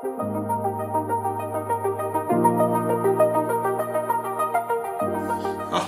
好，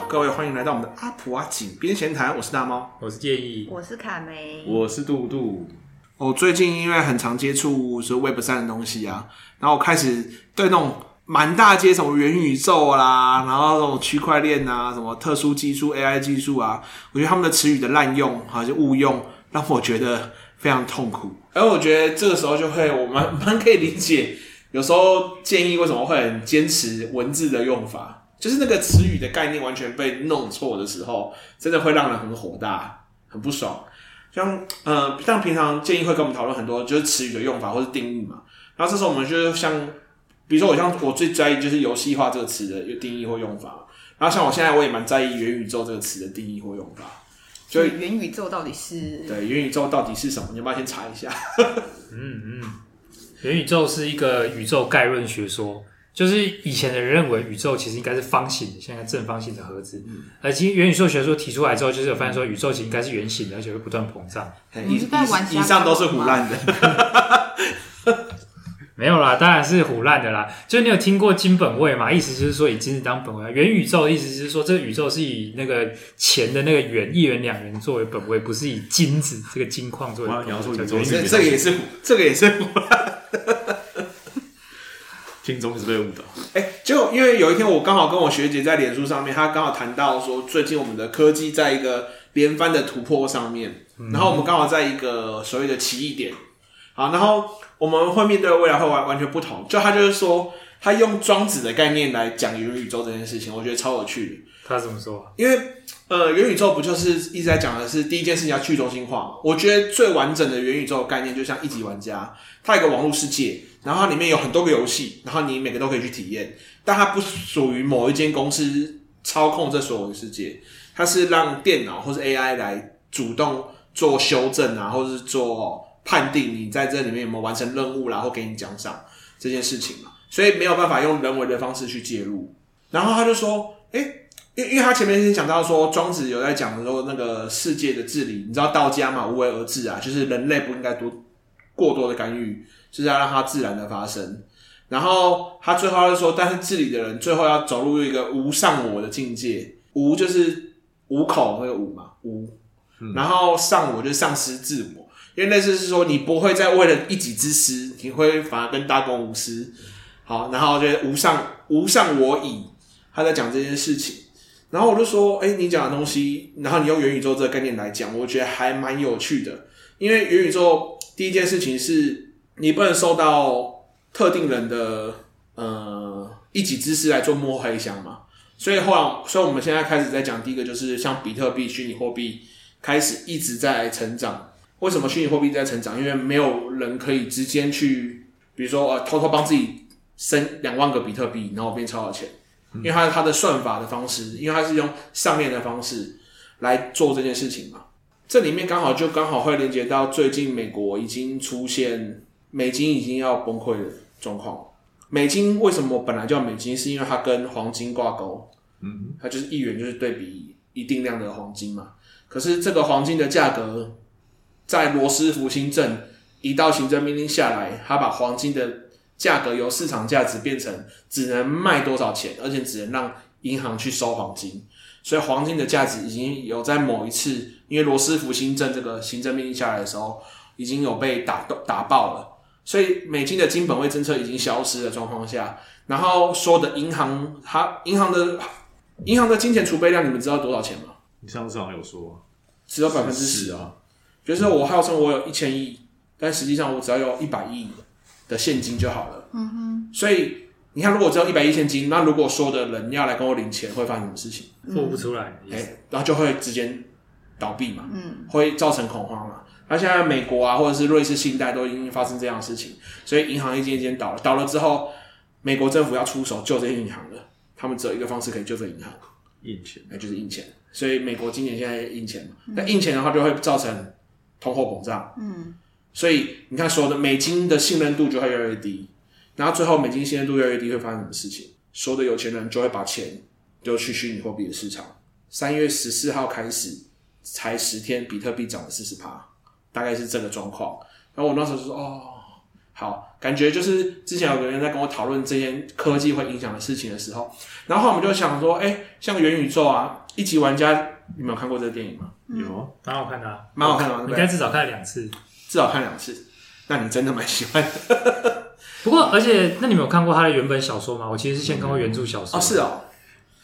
各位欢迎来到我们的阿普啊井边闲谈，我是大猫，我是介意，我是卡梅，我是杜杜。我最近因为很常接触是 Web 三的东西啊，然后我开始对那种满大街什么元宇宙啦，然后那种区块链啊，什么特殊技术 AI 技术啊，我觉得他们的词语的滥用还是误用，让我觉得非常痛苦。而我觉得这个时候就会，我蛮蛮可以理解，有时候建议为什么会很坚持文字的用法，就是那个词语的概念完全被弄错的时候，真的会让人很火大，很不爽。像呃，像平常建议会跟我们讨论很多，就是词语的用法或是定义嘛。然后这时候我们就像，比如说我像我最在意就是游戏化这个词的定义或用法。然后像我现在我也蛮在意元宇宙这个词的定义或用法。所以元宇宙到底是？对，元宇宙到底是什么？你要不要先查一下？嗯嗯，元宇宙是一个宇宙概论学说。就是以前的人认为宇宙其实应该是方形的，现在正方形的盒子。嗯、而其实元宇宙学说提出来之后，就是有发现说宇宙其实应该是圆形的，而且会不断膨胀。以以以上都是唬烂的，没有啦，当然是胡烂的啦。就是你有听过金本位嘛？意思就是说以金子当本位。元宇宙的意思是说，这个宇宙是以那个钱的那个元一元两元作为本位，不是以金子这个金矿作为本位。描述宇宙，这这个也是这个也是唬烂。听众是被误导。哎、欸，就因为有一天我刚好跟我学姐在脸书上面，她刚好谈到说，最近我们的科技在一个连番的突破上面，嗯、然后我们刚好在一个所谓的奇异点。好，然后我们会面对的未来会完完全不同。就他就是说，他用庄子的概念来讲元宇宙这件事情，我觉得超有趣的。他怎么说？因为呃，元宇宙不就是一直在讲的是第一件事情要去中心化嘛？我觉得最完整的元宇宙概念就像一级玩家，它有一个网络世界。然后它里面有很多个游戏，然后你每个都可以去体验，但它不属于某一间公司操控这所有的世界，它是让电脑或是 AI 来主动做修正啊，或者是做判定你在这里面有没有完成任务然后给你奖赏这件事情嘛，所以没有办法用人为的方式去介入。然后他就说，诶，因因为他前面先讲到说，庄子有在讲的时候那个世界的治理，你知道道家嘛，无为而治啊，就是人类不应该多过多的干预。就是要让它自然的发生，然后他最后就说，但是治理的人最后要走入一个无上我的境界，无就是五口那个无嘛，无，然后上我就是丧失自我，因为类似是说你不会再为了一己之私，你会反而跟大公无私，好，然后就无上无上我矣，他在讲这件事情，然后我就说，哎，你讲的东西，然后你用元宇宙这个概念来讲，我觉得还蛮有趣的，因为元宇宙第一件事情是。你不能受到特定人的呃一己之私来做摸黑箱嘛？所以后来，所以我们现在开始在讲第一个，就是像比特币、虚拟货币开始一直在成长。为什么虚拟货币在成长？因为没有人可以直接去，比如说呃偷偷帮自己升两万个比特币，然后变超有钱。因为它它的算法的方式，因为它是用上面的方式来做这件事情嘛。这里面刚好就刚好会连接到最近美国已经出现。美金已经要崩溃的状况。美金为什么本来叫美金？是因为它跟黄金挂钩，嗯，它就是一元就是对比一定量的黄金嘛。可是这个黄金的价格，在罗斯福新政一道行政命令下来，他把黄金的价格由市场价值变成只能卖多少钱，而且只能让银行去收黄金。所以黄金的价值已经有在某一次，因为罗斯福新政这个行政命令下来的时候，已经有被打打爆了。所以美金的金本位政策已经消失的状况下，然后说的银行，它银行的银行的金钱储备量，你们知道多少钱吗？你上次好像有说，只有百分之十啊。就是我号称我有一千亿，但实际上我只要有一百亿的现金就好了。嗯哼。所以你看，如果只有一百亿现金，那如果说的人要来跟我领钱，会发生什么事情？付不出来，哎、欸，然后就会直接倒闭嘛。嗯。会造成恐慌嘛。那现在美国啊，或者是瑞士信贷都已经发生这样的事情，所以银行一间一间倒了。倒了之后，美国政府要出手救这些银行了。他们只有一个方式可以救这银行，印钱，那就是印钱。所以美国今年现在印钱嘛，那印钱的话就会造成通货膨胀。嗯，所以你看，所有的美金的信任度就会越来越低。然后最后美金信任度越来越低，会发生什么事情？所有的有钱人就会把钱丢去虚拟货币的市场。三月十四号开始，才十天，比特币涨了四十趴。大概是这个状况，然后我那时候就说：“哦，好，感觉就是之前有个人在跟我讨论这些科技会影响的事情的时候，然后我们就想说，哎、欸，像元宇宙啊，一级玩家，你们有看过这个电影吗？有，蛮好看的、啊，蛮好看的，应该至少看了两次，至少看两次，那你真的蛮喜欢的。不过，而且，那你们有看过他的原本小说吗？我其实是先看过原著小说。哦，是哦。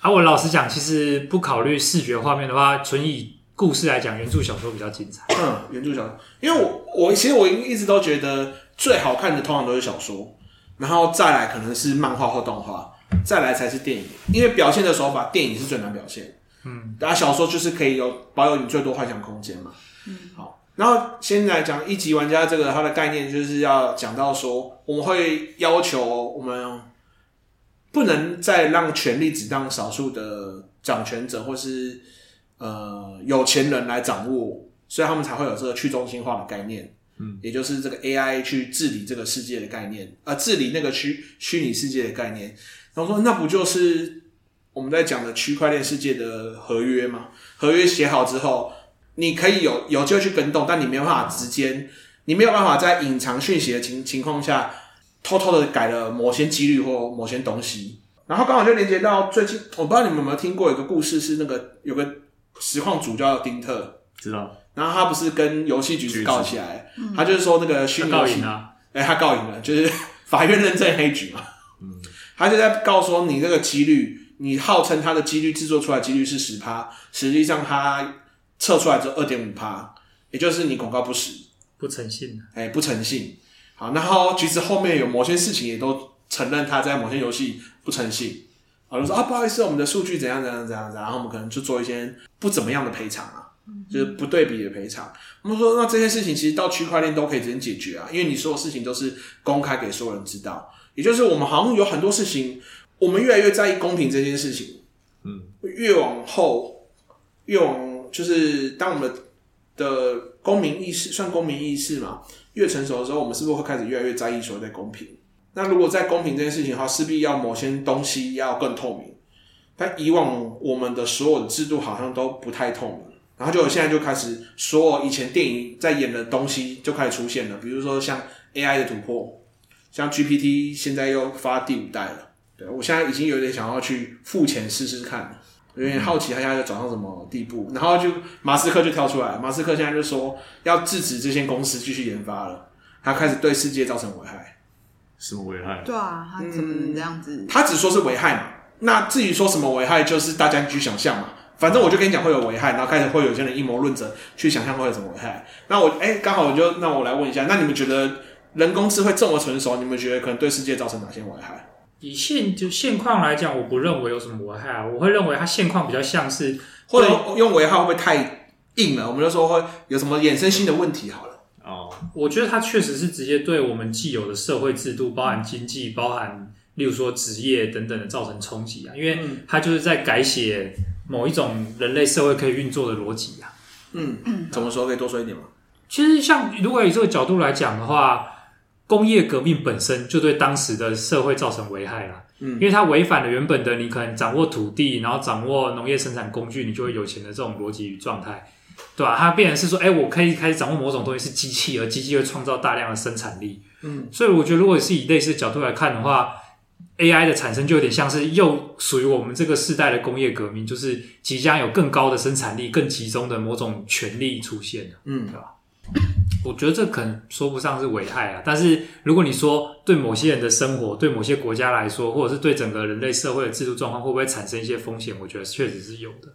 啊，我老实讲，其实不考虑视觉画面的话，纯以故事来讲，原著小说比较精彩。嗯，原著小说，因为我我其实我一直都觉得最好看的通常都是小说，然后再来可能是漫画或动画，再来才是电影。因为表现的手法，电影是最难表现。嗯，大家小说就是可以有保有你最多幻想空间嘛。嗯，好。然后现在讲一级玩家这个它的概念，就是要讲到说，我们会要求我们不能再让权力只当少数的掌权者或是呃有钱人来掌握，所以他们才会有这个去中心化的概念，嗯，也就是这个 AI 去治理这个世界的概念，呃，治理那个虚虚拟世界的概念。然后说，那不就是我们在讲的区块链世界的合约嘛？合约写好之后。你可以有有机会去跟动，但你没有办法直接，你没有办法在隐藏讯息的情情况下，偷偷的改了某些几率或某些东西。然后刚好就连接到最近，我不知道你们有没有听过一个故事，是那个有个实况主叫丁特，知道。然后他不是跟游戏橘子告起来，他就是说那个虚拟游戏，哎，他告赢了，就是法院认证黑局嘛。嗯，他就在告说你这个几率，你号称它的几率制作出来几率是十趴，实际上它。测出来之后二点五趴，也就是你广告不实，不诚信，哎，不诚信。好，然后其实后面有某些事情也都承认他在某些游戏不诚信，啊，就说啊不好意思，我们的数据怎样怎样怎样，然后我们可能就做一些不怎么样的赔偿啊，就是不对比的赔偿。我们说那这些事情其实到区块链都可以直接解决啊，因为你所有事情都是公开给所有人知道，也就是我们好像有很多事情，我们越来越在意公平这件事情，嗯，越往后越往。就是当我们的公民意识算公民意识嘛，越成熟的时候，我们是不是会开始越来越在意所谓的公平？那如果在公平这件事情的话，势必要某些东西要更透明。但以往我们的所有的制度好像都不太透明，然后就现在就开始，所有以前电影在演的东西就开始出现了，比如说像 AI 的突破，像 GPT 现在又发第五代了。对，我现在已经有点想要去付钱试试看。有点好奇他现在在走到什么地步，然后就马斯克就跳出来，马斯克现在就说要制止这些公司继续研发了，他开始对世界造成危害。什么危害？对啊，他怎么能这样子？嗯，他只说是危害嘛，那至于说什么危害，就是大家去想象嘛。反正我就跟你讲会有危害，然后开始会有些人阴谋论者去想象会有什么危害。那我哎，刚好我就那我来问一下，那你们觉得人工智慧这么成熟，你们觉得可能对世界造成哪些危害？以现就现况来讲，我不认为有什么危害啊。我会认为它现况比较像是，或者用危害会不会太硬了？我们就说会有什么衍生性的问题好了。哦，我觉得它确实是直接对我们既有的社会制度，包含经济、包含例如说职业等等的造成冲击啊。因为它就是在改写某一种人类社会可以运作的逻辑啊。嗯嗯，怎么说？可以多说一点吗？其实像如果以这个角度来讲的话。工业革命本身就对当时的社会造成危害了，嗯，因为它违反了原本的你可能掌握土地，然后掌握农业生产工具，你就会有钱的这种逻辑与状态，对吧？它变成是说，哎，我可以开始掌握某种东西是机器，而机器会创造大量的生产力，嗯，所以我觉得如果是以类似的角度来看的话，AI 的产生就有点像是又属于我们这个世代的工业革命，就是即将有更高的生产力、更集中的某种权力出现，嗯，对吧？我觉得这可能说不上是危害啊，但是如果你说对某些人的生活、对某些国家来说，或者是对整个人类社会的制度状况，会不会产生一些风险？我觉得确实是有的。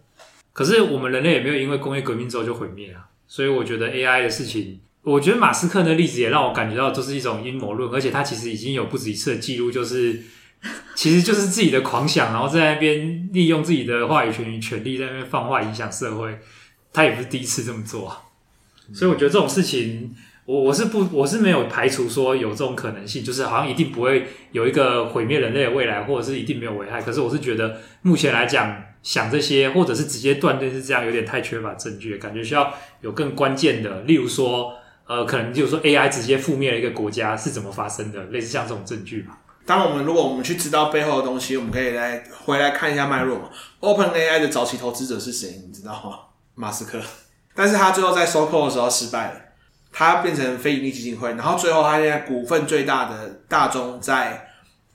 可是我们人类也没有因为工业革命之后就毁灭啊，所以我觉得 AI 的事情，我觉得马斯克的例子也让我感觉到这是一种阴谋论，而且他其实已经有不止一次的记录，就是 其实就是自己的狂想，然后在那边利用自己的话语权与权力在那边放话影响社会，他也不是第一次这么做啊。所以我觉得这种事情，我我是不我是没有排除说有这种可能性，就是好像一定不会有一个毁灭人类的未来，或者是一定没有危害。可是我是觉得目前来讲，想这些或者是直接断定是这样，有点太缺乏证据，感觉需要有更关键的，例如说，呃，可能就是说 AI 直接覆灭了一个国家是怎么发生的，类似像这种证据嘛。当然，我们如果我们去知道背后的东西，我们可以来回来看一下脉络嘛。OpenAI 的早期投资者是谁？你知道吗？马斯克。但是他最后在收购的时候失败了，他变成非盈利基金会，然后最后他现在股份最大的大宗在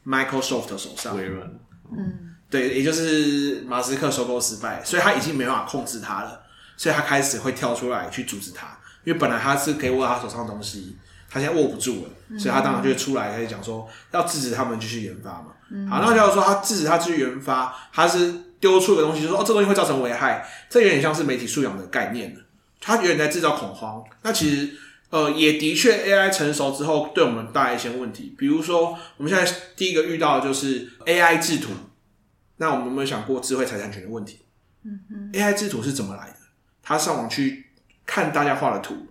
Microsoft 手上，微软，嗯，对，也就是马斯克收购失败，所以他已经没办法控制他了，所以他开始会跳出来去阻止他，因为本来他是可以握他手上的东西，他现在握不住了，所以他当然就会出来开始讲说要制止他们继续研发嘛。好，那假如说他制止他继续研发，他是丢出一个东西，就说哦，这东西会造成危害，这有点像是媒体素养的概念了，他有点在制造恐慌。那其实。呃，也的确，AI 成熟之后，对我们带来一些问题。比如说，我们现在第一个遇到的就是 AI 制图。那我们有没有想过智慧财产权的问题？嗯嗯，AI 制图是怎么来的？他上网去看大家画的图，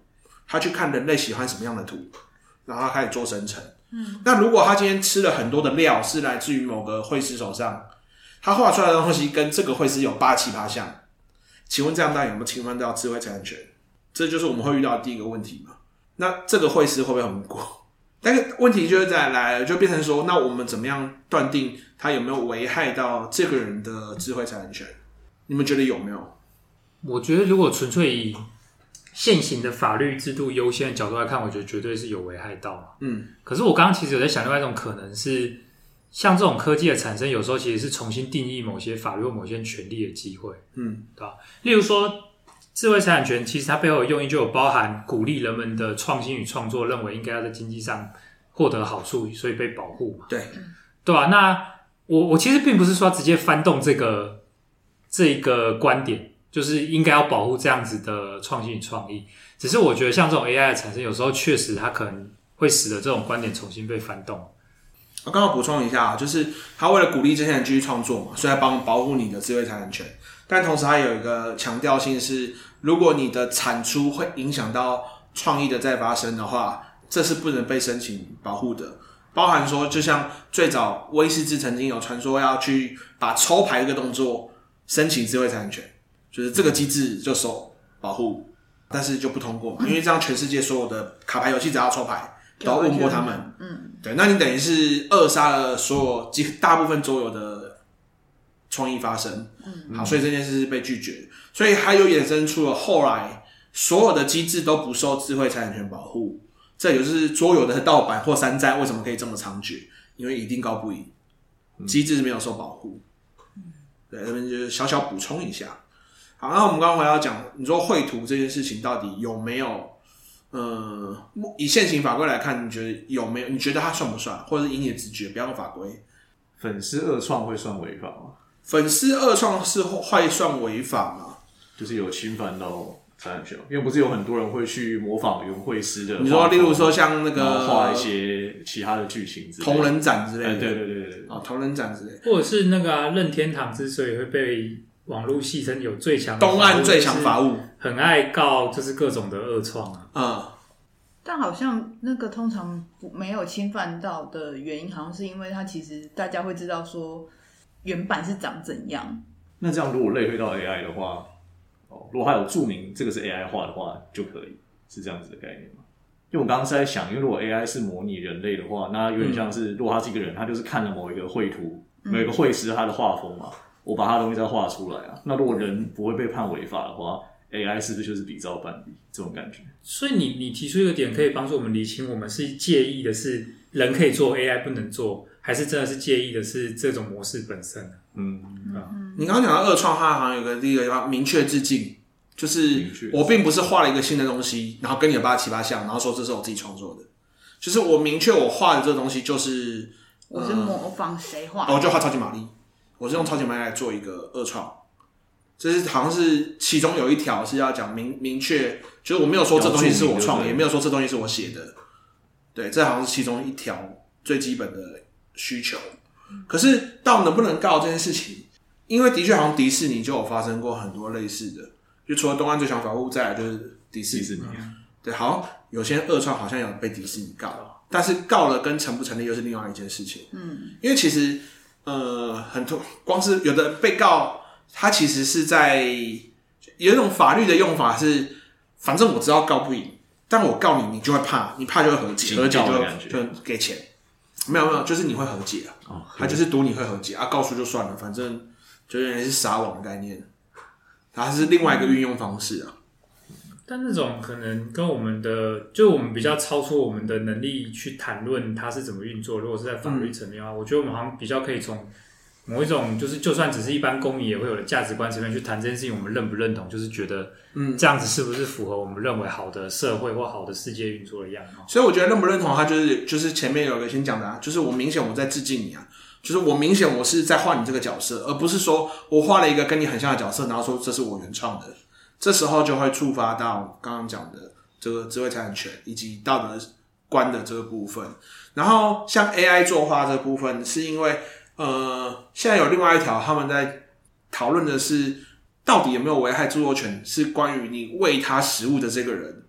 他去看人类喜欢什么样的图，然后他开始做生成。嗯，那如果他今天吃了很多的料，是来自于某个绘师手上，他画出来的东西跟这个绘师有八七八像，请问这样大家有没有侵犯到智慧财产权？这就是我们会遇到的第一个问题嘛？那这个会师会不会很无辜？但是问题就是在来了，就变成说，那我们怎么样断定他有没有危害到这个人的智慧财产权？你们觉得有没有？我觉得如果纯粹以现行的法律制度优先的角度来看，我觉得绝对是有危害到。嗯，可是我刚刚其实有在想另外一种可能是，像这种科技的产生，有时候其实是重新定义某些法律或某些权利的机会。嗯，对吧？例如说。智慧财产权其实它背后的用意就有包含鼓励人们的创新与创作，认为应该要在经济上获得好处，所以被保护嘛。对，对吧、啊？那我我其实并不是说直接翻动这个这一个观点，就是应该要保护这样子的创新与创意。只是我觉得像这种 AI 的产生，有时候确实它可能会使得这种观点重新被翻动。我刚好补充一下啊，就是他为了鼓励这些人继续创作嘛，所以帮保护你的智慧财产权。但同时，他有一个强调性是，如果你的产出会影响到创意的再发生的话，这是不能被申请保护的。包含说，就像最早威士忌曾经有传说要去把抽牌这个动作申请智慧财产权，就是这个机制就受保护，但是就不通过，因为这样全世界所有的卡牌游戏只要抽牌都要问过他们。嗯，对，那你等于是扼杀了所有几大部分桌游的。创意发生，嗯好，所以这件事是被拒绝，所以还有衍生出了后来所有的机制都不受智慧财产权保护，这也就是桌游的盗版或山寨为什么可以这么猖獗，因为一定高不赢，机制是没有受保护。对，这边就是小小补充一下。好，那我们刚刚还要讲，你说绘图这件事情到底有没有？呃，以现行法规来看，你觉得有没有？你觉得它算不算？或者是以你的直觉，不要用法规，粉丝二创会算违法吗？粉丝二创是会算违法吗？就是有侵犯到财产权，因为不是有很多人会去模仿原绘师的。你说，例如说像那个画一些其他的剧情之类的，同人展之类的，对对对对啊，同人展之类的，或者是那个、啊、任天堂之所以会被网络戏称有最强东岸最强法务，很爱告就是各种的恶创啊。嗯，但好像那个通常没有侵犯到的原因，好像是因为它其实大家会知道说。原版是长怎样？那这样如果类推到 AI 的话，哦，如果还有注明这个是 AI 画的话，就可以是这样子的概念吗？因为我刚刚是在想，因为如果 AI 是模拟人类的话，那有点像是，如果他是一个人，他就是看了某一个绘图，某一个绘师他的画风嘛，我把他的东西再画出来啊。那如果人不会被判违法的话，AI 是不是就是比照办理这种感觉？所以你你提出一个点，可以帮助我们理清，我们是介意的是人可以做，AI 不能做。还是真的是介意的是这种模式本身。嗯啊，你刚刚讲到二创，它好像有个第一个地方明确致敬，就是我并不是画了一个新的东西，然后跟你有八七八像，然后说这是我自己创作的，就是我明确我画的这个东西就是我是模仿谁画，我就画超级玛丽，我是用超级玛丽来做一个二创，就是好像是其中有一条是要讲明明确，就是我没有说这东西是我创的，也没有说这东西是我写的，对，这好像是其中一条最基本的。需求，可是到能不能告这件事情，因为的确好像迪士尼就有发生过很多类似的，就除了东岸最强法务，再来就是迪士尼。迪士尼对，好像有些二创好像有被迪士尼告，但是告了跟成不成立又是另外一件事情。嗯，因为其实呃，很多光是有的被告，他其实是在有一种法律的用法是，反正我知道告不赢，但我告你，你就会怕，你怕就会和解，和解就就给钱。没有没有，就是你会和解啊，哦、他就是赌你会和解啊，告诉就算了，反正就有点是撒网的概念，它是另外一个运用方式啊。但那种可能跟我们的，就我们比较超出我们的能力去谈论它是怎么运作。如果是在法律层面的话，嗯、我觉得我们好像比较可以从某一种，就是就算只是一般公民也会有的价值观层面去谈这件事情，我们认不认同？就是觉得，嗯，这样子是不是符合我们认为好的社会或好的世界运作的样貌？所以我觉得认不认同，它就是就是前面有个先讲的，啊，就是我明显我在致敬你啊，就是我明显我是在画你这个角色，而不是说我画了一个跟你很像的角色，然后说这是我原创的。这时候就会触发到刚刚讲的这个智慧财产权以及道德观的这个部分。然后像 AI 作画这部分，是因为呃，现在有另外一条他们在讨论的是，到底有没有危害著作权？是关于你喂他食物的这个人。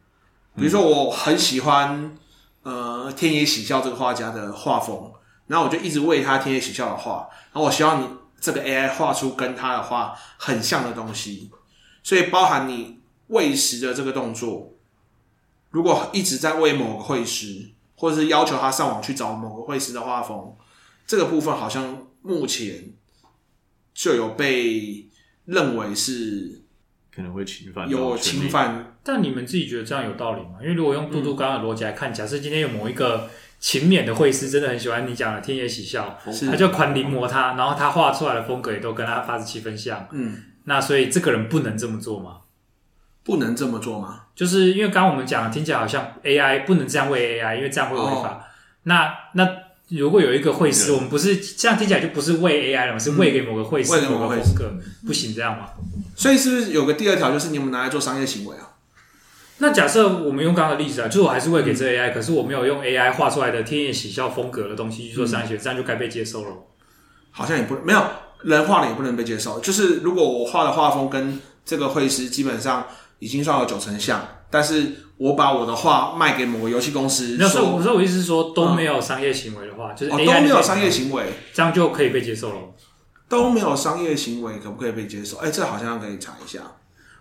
比如说，我很喜欢呃天野喜孝这个画家的画风，然后我就一直喂他天野喜孝的画，然后我希望你这个 AI 画出跟他的画很像的东西。所以，包含你喂食的这个动作，如果一直在喂某个绘师，或者是要求他上网去找某个绘师的画风，这个部分好像目前就有被认为是可能会侵犯，有侵犯。但你们自己觉得这样有道理吗？因为如果用嘟嘟刚刚的逻辑来看，假设今天有某一个勤勉的绘师，真的很喜欢你讲的天野喜孝，他就宽临摹他，然后他画出来的风格也都跟他八十七分像，嗯。那所以这个人不能这么做吗？不能这么做吗？就是因为刚刚我们讲听起来好像 AI 不能这样喂 AI，因为这样会违法。哦、那那如果有一个绘师，我们不是这样听起来就不是喂 AI 了吗？是喂给某个绘师、嗯、某个风格，不行这样吗？所以是不是有个第二条，就是你们拿来做商业行为啊？那假设我们用刚刚的例子啊，就是我还是喂给这 AI，、嗯、可是我没有用 AI 画出来的天野喜笑风格的东西去做商业行为，嗯、这样就该被接受了？好像也不没有。人画的也不能被接受，就是如果我画的画风跟这个绘师基本上已经算有九成像，但是我把我的画卖给某个游戏公司，那时候我说我意思是说都没有商业行为的话，嗯、就是都没有商业行为，这样就可以被接受了。都没有商业行为，可不可以被接受？哎、欸，这好像可以查一下。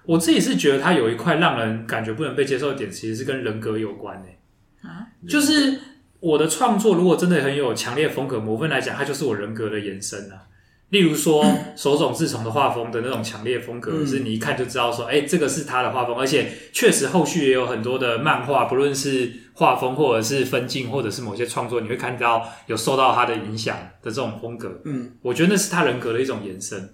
我自己是觉得它有一块让人感觉不能被接受的点，其实是跟人格有关诶、欸。啊，就是我的创作如果真的很有强烈风格，某份来讲，它就是我人格的延伸啊。例如说，手冢治虫的画风的那种强烈风格，嗯、是你一看就知道说，哎、欸，这个是他的画风，而且确实后续也有很多的漫画，不论是画风或者是分镜，或者是某些创作，你会看到有受到他的影响的这种风格。嗯，我觉得那是他人格的一种延伸。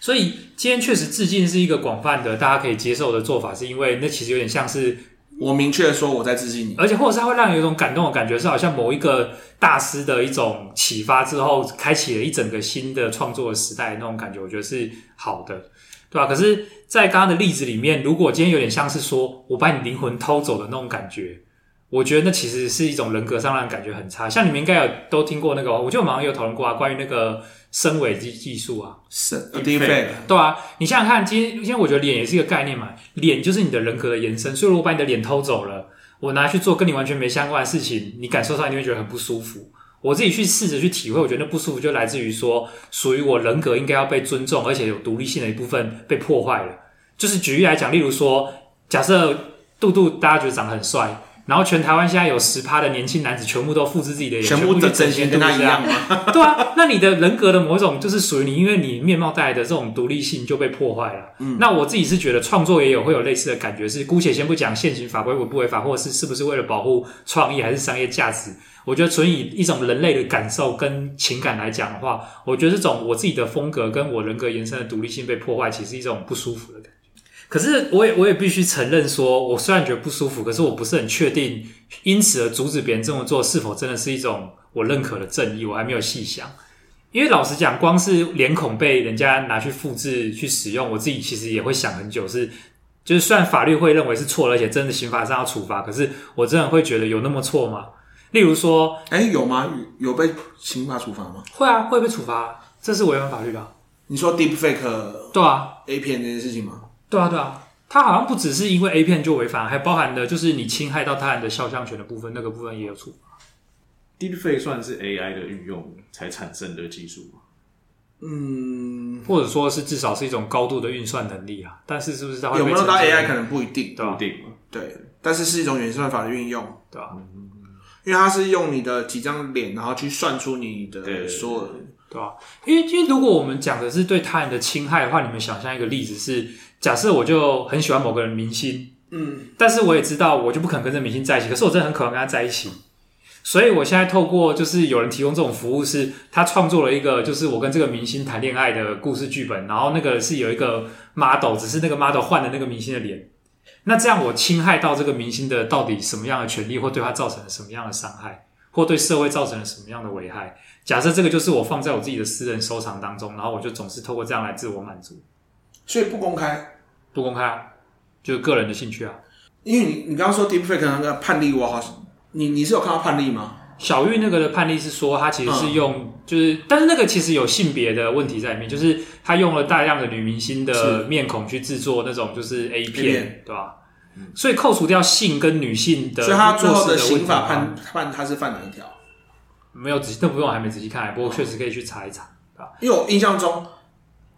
所以今天确实致敬是一个广泛的大家可以接受的做法，是因为那其实有点像是。我明确说我在致敬你，而且或者是它会让你有一种感动的感觉，是好像某一个大师的一种启发之后，开启了一整个新的创作的时代那种感觉，我觉得是好的，对吧？可是，在刚刚的例子里面，如果今天有点像是说我把你灵魂偷走的那种感觉。我觉得那其实是一种人格上让人感觉很差，像你们应该有都听过那个，我觉得我们好像有讨论过啊，关于那个声伪技技术啊，是 deepfake 对啊，你想想看，今天今天我觉得脸也是一个概念嘛，脸就是你的人格的延伸，所以如果把你的脸偷走了，我拿去做跟你完全没相关的事情，你感受上一定会觉得很不舒服。我自己去试着去体会，我觉得那不舒服就来自于说，属于我人格应该要被尊重而且有独立性的一部分被破坏了。就是举例来讲，例如说，假设杜杜大家觉得长得很帅。然后全台湾现在有十趴的年轻男子全部都复制自己的脸，全部的整形跟他一样吗？对啊，那你的人格的某一种就是属于你，因为你面貌带来的这种独立性就被破坏了。嗯，那我自己是觉得创作也有会有类似的感觉，是姑且先不讲现行法规违不违法，或者是是不是为了保护创意还是商业价值。我觉得纯以一种人类的感受跟情感来讲的话，我觉得这种我自己的风格跟我人格延伸的独立性被破坏，其实是一种不舒服的感觉。可是，我也我也必须承认说，我虽然觉得不舒服，可是我不是很确定，因此而阻止别人这么做，是否真的是一种我认可的正义？我还没有细想。因为老实讲，光是脸孔被人家拿去复制去使用，我自己其实也会想很久是，是就是虽然法律会认为是错了，而且真的刑法上要处罚，可是我真的会觉得有那么错吗？例如说，哎，有吗？有被刑法处罚吗？会啊，会被处罚，这是违反法律的。你说 Deepfake 对啊，A 片这件事情吗？对啊，对啊，它好像不只是因为 A 片就违法，还包含的就是你侵害到他人的肖像权的部分，那个部分也有处罚。Deepfake 算是 AI 的运用才产生的技术吗？嗯，或者说是至少是一种高度的运算能力啊。但是是不是它会有没有到 AI 可能不一定，对吧？不一定，对，但是是一种演算法的运用，对吧？因为它是用你的几张脸，然后去算出你的所有，对吧？因为因为如果我们讲的是对他人的侵害的话，你们想象一个例子是。假设我就很喜欢某个人明星，嗯，但是我也知道，我就不可能跟这明星在一起。可是我真的很渴望跟他在一起，所以我现在透过就是有人提供这种服务是，是他创作了一个就是我跟这个明星谈恋爱的故事剧本，然后那个是有一个 model，只是那个 model 换了那个明星的脸。那这样我侵害到这个明星的到底什么样的权利，或对他造成了什么样的伤害，或对社会造成了什么样的危害？假设这个就是我放在我自己的私人收藏当中，然后我就总是透过这样来自我满足。所以不公开，不公开啊，就是个人的兴趣啊。因为你你刚刚说 Deepfake 那个判例，我好像你你是有看到判例吗？小玉那个的判例是说，他其实是用，嗯、就是，但是那个其实有性别的问题在里面，就是他用了大量的女明星的面孔去制作那种就是 A 片片对吧？嗯、所以扣除掉性跟女性的，所以他最后的刑法判判他是犯哪一条？没有仔细，那不用，我还没仔细看，不过确实可以去查一查，对吧？因为我印象中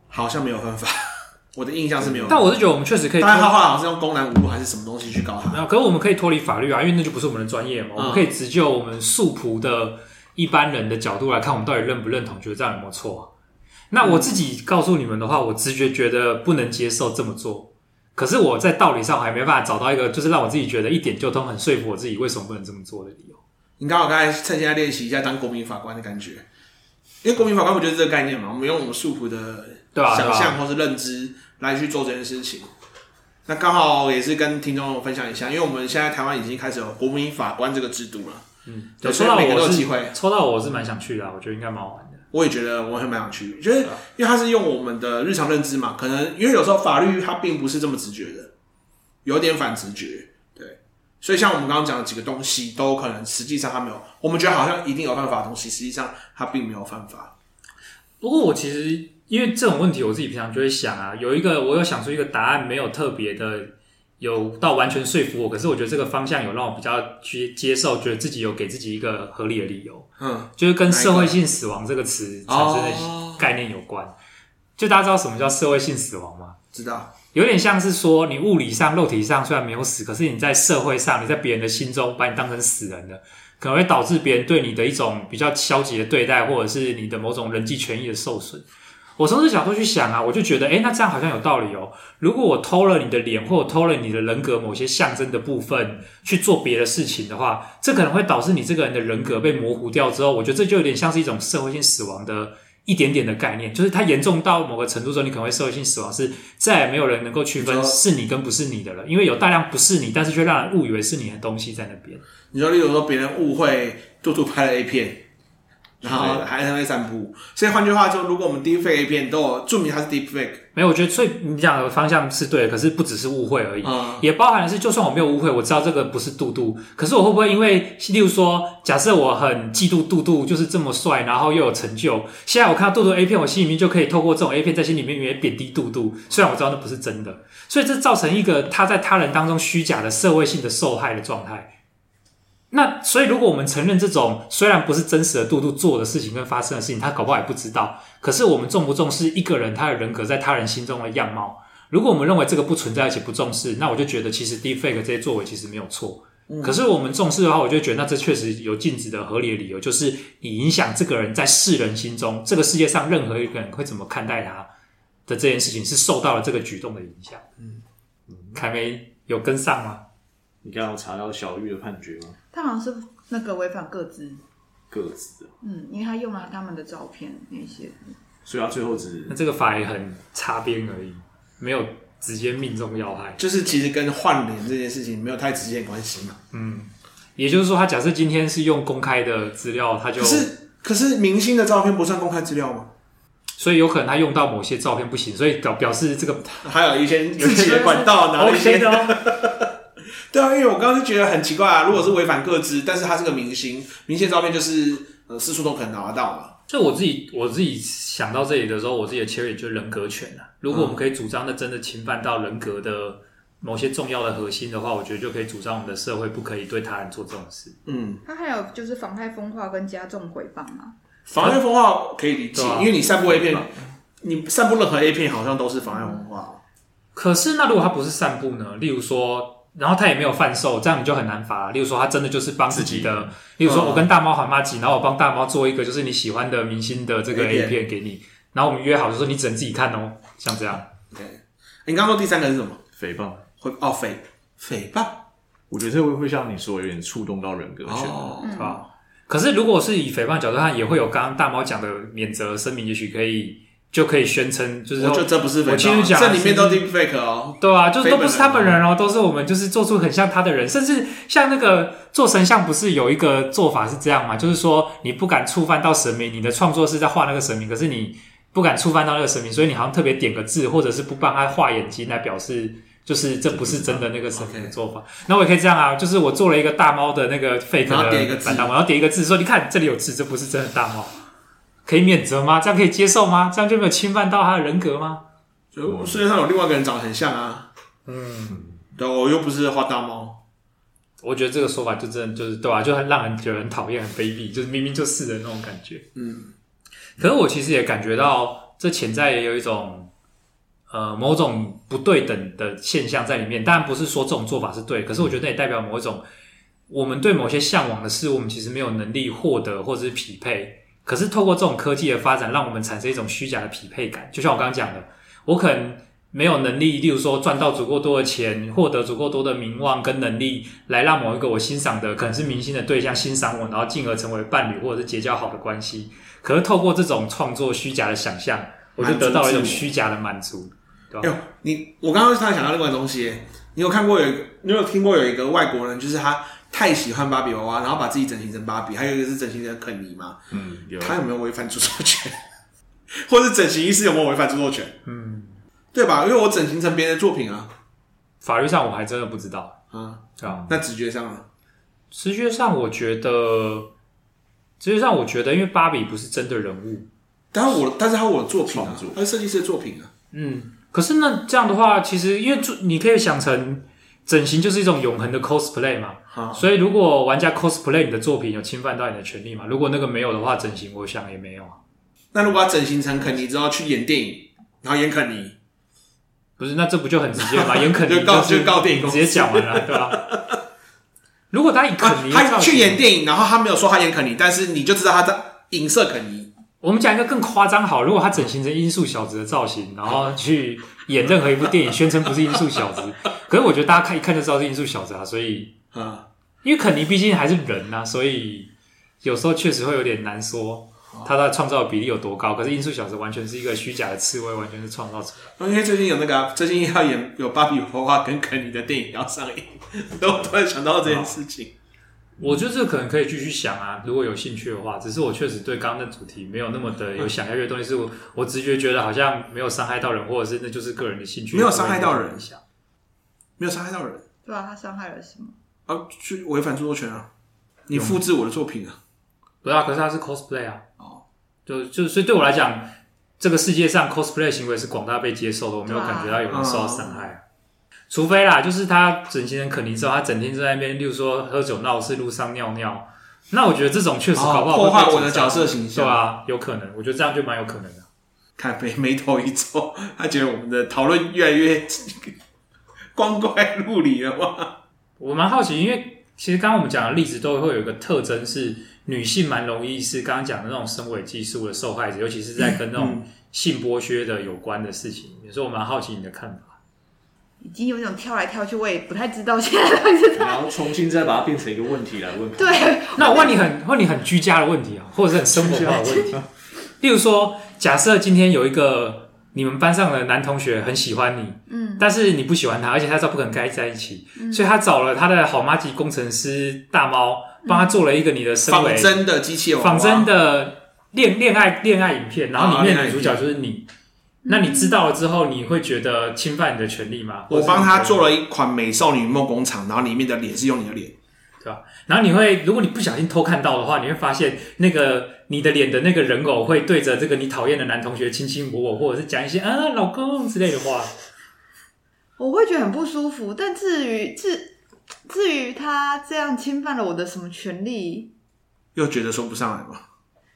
好像没有犯法。我的印象是没有，但我是觉得我们确实可以。当然，他后来好像是用公然侮辱还是什么东西去搞他。没有，可是我们可以脱离法律啊，因为那就不是我们的专业嘛。嗯、我们可以只就我们素朴的一般人的角度来看，我们到底认不认同，觉得这样有没有错、啊？那我自己告诉你们的话，我直觉觉得不能接受这么做。可是我在道理上我还没办法找到一个，就是让我自己觉得一点就通，很说服我自己为什么不能这么做的理由。你刚好刚才趁现在练习一下当国民法官的感觉，因为国民法官不就是这个概念嘛？我们用我们素朴的想象或是认知。来去做这件事情，那刚好也是跟听众分享一下，因为我们现在台湾已经开始有国民法官这个制度了。嗯，对，抽到我是机会，抽到我是蛮想去的，我觉得应该蛮好玩的。我也觉得我很蛮想去，觉得因为它是用我们的日常认知嘛，可能因为有时候法律它并不是这么直觉的，有点反直觉。对，所以像我们刚刚讲的几个东西，都可能实际上它没有，我们觉得好像一定有犯法的东西，实际上它并没有犯法。不过我其实。因为这种问题，我自己平常就会想啊，有一个我有想出一个答案，没有特别的有到完全说服我，可是我觉得这个方向有让我比较去接受，觉得自己有给自己一个合理的理由，嗯，就是跟社会性死亡这个词产生的概念有关。就大家知道什么叫社会性死亡吗？知道，有点像是说你物理上、肉体上虽然没有死，可是你在社会上，你在别人的心中把你当成死人了，可能会导致别人对你的一种比较消极的对待，或者是你的某种人际权益的受损。我从这角度去想啊，我就觉得，诶，那这样好像有道理哦。如果我偷了你的脸，或者偷了你的人格某些象征的部分去做别的事情的话，这可能会导致你这个人的人格被模糊掉之后，我觉得这就有点像是一种社会性死亡的一点点的概念，就是它严重到某个程度之后，你可能会社会性死亡，是再也没有人能够区分是你跟不是你的了，因为有大量不是你，但是却让人误以为是你的东西在那边。你说，例如说别人误会杜杜拍了 A 片。然后还很会散布，所以换句话说，如果我们 Deepfake A 片都有注明它是 Deepfake，没有，我觉得所以你讲的方向是对的，可是不只是误会而已，嗯、也包含的是，就算我没有误会，我知道这个不是杜杜，可是我会不会因为，例如说，假设我很嫉妒杜杜就是这么帅，然后又有成就，现在我看到杜杜 A 片，我心里面就可以透过这种 A 片在心里面也贬低杜杜，虽然我知道那不是真的，所以这造成一个他在他人当中虚假的社会性的受害的状态。那所以，如果我们承认这种虽然不是真实的杜杜做的事情跟发生的事情，他搞不好也不知道。可是我们重不重视一个人他的人格在他人心中的样貌？如果我们认为这个不存在而且不重视，那我就觉得其实 Deepfake 这些作为其实没有错。嗯、可是我们重视的话，我就觉得那这确实有禁止的合理的理由，就是你影响这个人在世人心中，这个世界上任何一个人会怎么看待他的这件事情，是受到了这个举动的影响。嗯，凯梅有跟上吗？你刚刚查到小玉的判决吗？他好像是那个违反个资，个资的，嗯，因为他用了他们的照片那些，所以他最后只那这个法也很擦边而已，没有直接命中要害，就是其实跟换脸这件事情没有太直接关系嘛，嗯，也就是说，他假设今天是用公开的资料，他就可是可是明星的照片不算公开资料吗？所以有可能他用到某些照片不行，所以表表示这个还有一些自己的管道哪一些的。对啊，因为我刚刚就觉得很奇怪啊。如果是违反各自，但是他是个明星，明星照片就是呃四处都可能拿得到嘛。就我自己我自己想到这里的时候，我自己的切入点就是人格权啊。如果我们可以主张的真的侵犯到人格的某些重要的核心的话，我觉得就可以主张我们的社会不可以对他人做这种事。嗯，他还有就是妨害风化跟加重诽谤啊。妨害风化可以理解，因为你散布 A 片，你散布任何 A 片好像都是妨害风化。可是那如果他不是散布呢？例如说。然后他也没有贩售，这样你就很难罚。例如说，他真的就是帮自己的。例如说，我跟大猫喊妈吉，然后我帮大猫做一个就是你喜欢的明星的这个 A 片给你，然后我们约好就说你只能自己看哦，像这样。对，你刚刚说第三个是什么？诽谤？会哦，诽诽谤我觉得这会会像你说，有点触动到人格权，哦，是吧？可是如果是以诽谤角度，看也会有刚刚大猫讲的免责声明，也许可以就可以宣称，就是说这不是，我其实讲这里面都 deepfake 哦。对啊，就是都不是他本人哦，都是我们就是做出很像他的人，甚至像那个做神像，不是有一个做法是这样嘛？就是说你不敢触犯到神明，你的创作是在画那个神明，可是你不敢触犯到那个神明，所以你好像特别点个字，或者是不帮他画眼睛来表示。就是这不是真的那个神明的做法，那我也可以这样啊，就是我做了一个大猫的那个 fake 的版大猫，然后点一个字说，你看这里有字，这不是真的大猫，可以免责吗？这样可以接受吗？这样就没有侵犯到他的人格吗？就世界上有另外一个人长得很像啊，嗯，对，我又不是花大猫，我觉得这个说法就真的就是对吧、啊？就很让人觉得很讨厌、很卑鄙，就是明明就是的那种感觉。嗯，可是我其实也感觉到这潜在也有一种。呃，某种不对等的现象在里面，当然不是说这种做法是对，可是我觉得也代表某一种我们对某些向往的事物，我们其实没有能力获得或者是匹配。可是透过这种科技的发展，让我们产生一种虚假的匹配感。就像我刚刚讲的，我可能没有能力，例如说赚到足够多的钱，获得足够多的名望跟能力，来让某一个我欣赏的可能是明星的对象欣赏我，然后进而成为伴侣或者是结交好的关系。可是透过这种创作虚假的想象，我就得到了一种虚假的满足。哎呦，你我刚刚突然想到另外一个东西，你有看过有，你有听过有一个外国人，就是他太喜欢芭比娃娃，然后把自己整形成芭比，还有一个是整形成肯尼嘛？嗯，有。他有没有违反著作权？或者整形医师有没有违反著作权？嗯，对吧？因为我整形成别人的作品啊，法律上我还真的不知道啊，对啊。那直觉上呢？直觉上我觉得，直觉上我觉得，因为芭比不是真的人物，但是我，但是他我的作品啊，他设计师的作品啊，嗯。可是那这样的话，其实因为你可以想成整形就是一种永恒的 cosplay 嘛，好所以如果玩家 cosplay 你的作品有侵犯到你的权利嘛？如果那个没有的话，整形我想也没有啊。那如果他整形成肯尼之后去演电影，然后演肯尼，不是那这不就很直接吗？演肯尼就告就告电影公司直接讲完了，对吧？如果他以肯尼、啊，他去演电影，然后他没有说他演肯尼，但是你就知道他在影射肯尼。我们讲一个更夸张好，如果他整形成音速小子的造型，然后去演任何一部电影，宣称不是音速小子，可是我觉得大家看一看就知道是音速小子啊，所以啊，因为肯尼毕竟还是人啊，所以有时候确实会有点难说他的创造的比例有多高。可是音速小子完全是一个虚假的刺猬，完全是创造出来。因为最近有那个、啊，最近要演有芭比娃娃跟肯尼的电影要上映，我突然想到这件事情。我觉得这可能可以继续想啊，如果有兴趣的话。只是我确实对刚刚的主题没有那么的有想下去的东西，是我我直觉觉得好像没有伤害到人，或者是那就是个人的兴趣，没有伤害到人，想没有伤害到人。对啊，他伤害了什么？啊，去违反著作权啊！你复制我的作品啊？不是啊，可是他是 cosplay 啊。哦，就就所以对我来讲，这个世界上 cosplay 行为是广大被接受的，我没有感觉到有人受到伤害。除非啦，就是他整形人肯定之后，他整天在那边，例如说喝酒闹事，路上尿尿，那我觉得这种确实搞不好破坏我的角色形象，对啊，有可能，我觉得这样就蛮有可能的。看眉眉头一皱，他觉得我们的讨论越来越 光怪陆离了吗？我蛮好奇，因为其实刚刚我们讲的例子都会有一个特征，是女性蛮容易是刚刚讲的那种生伪技术的受害者，尤其是在跟那种性剥削的有关的事情。所以我蛮好奇你的看法。已经有一种跳来跳去，我也不太知道现在到底是。然后重新再把它变成一个问题来问。对，那我问你很问你很居家的问题啊，或者是很生活化的问题。例如说，假设今天有一个你们班上的男同学很喜欢你，嗯，但是你不喜欢他，而且他知道不可能跟他在一起，嗯、所以他找了他的好妈级工程师大猫，帮他做了一个你的仿真的机器人，仿真的恋恋爱恋爱影片，然后里面女主角就是你。那你知道了之后，你会觉得侵犯你的权利吗？我帮他做了一款美少女梦工厂，然后里面的脸是用你的脸，对吧？然后你会，如果你不小心偷看到的话，你会发现那个你的脸的那个人偶会对着这个你讨厌的男同学卿卿我我，或者是讲一些啊老公之类的话。我会觉得很不舒服。但至于至至于他这样侵犯了我的什么权利，又觉得说不上来吗？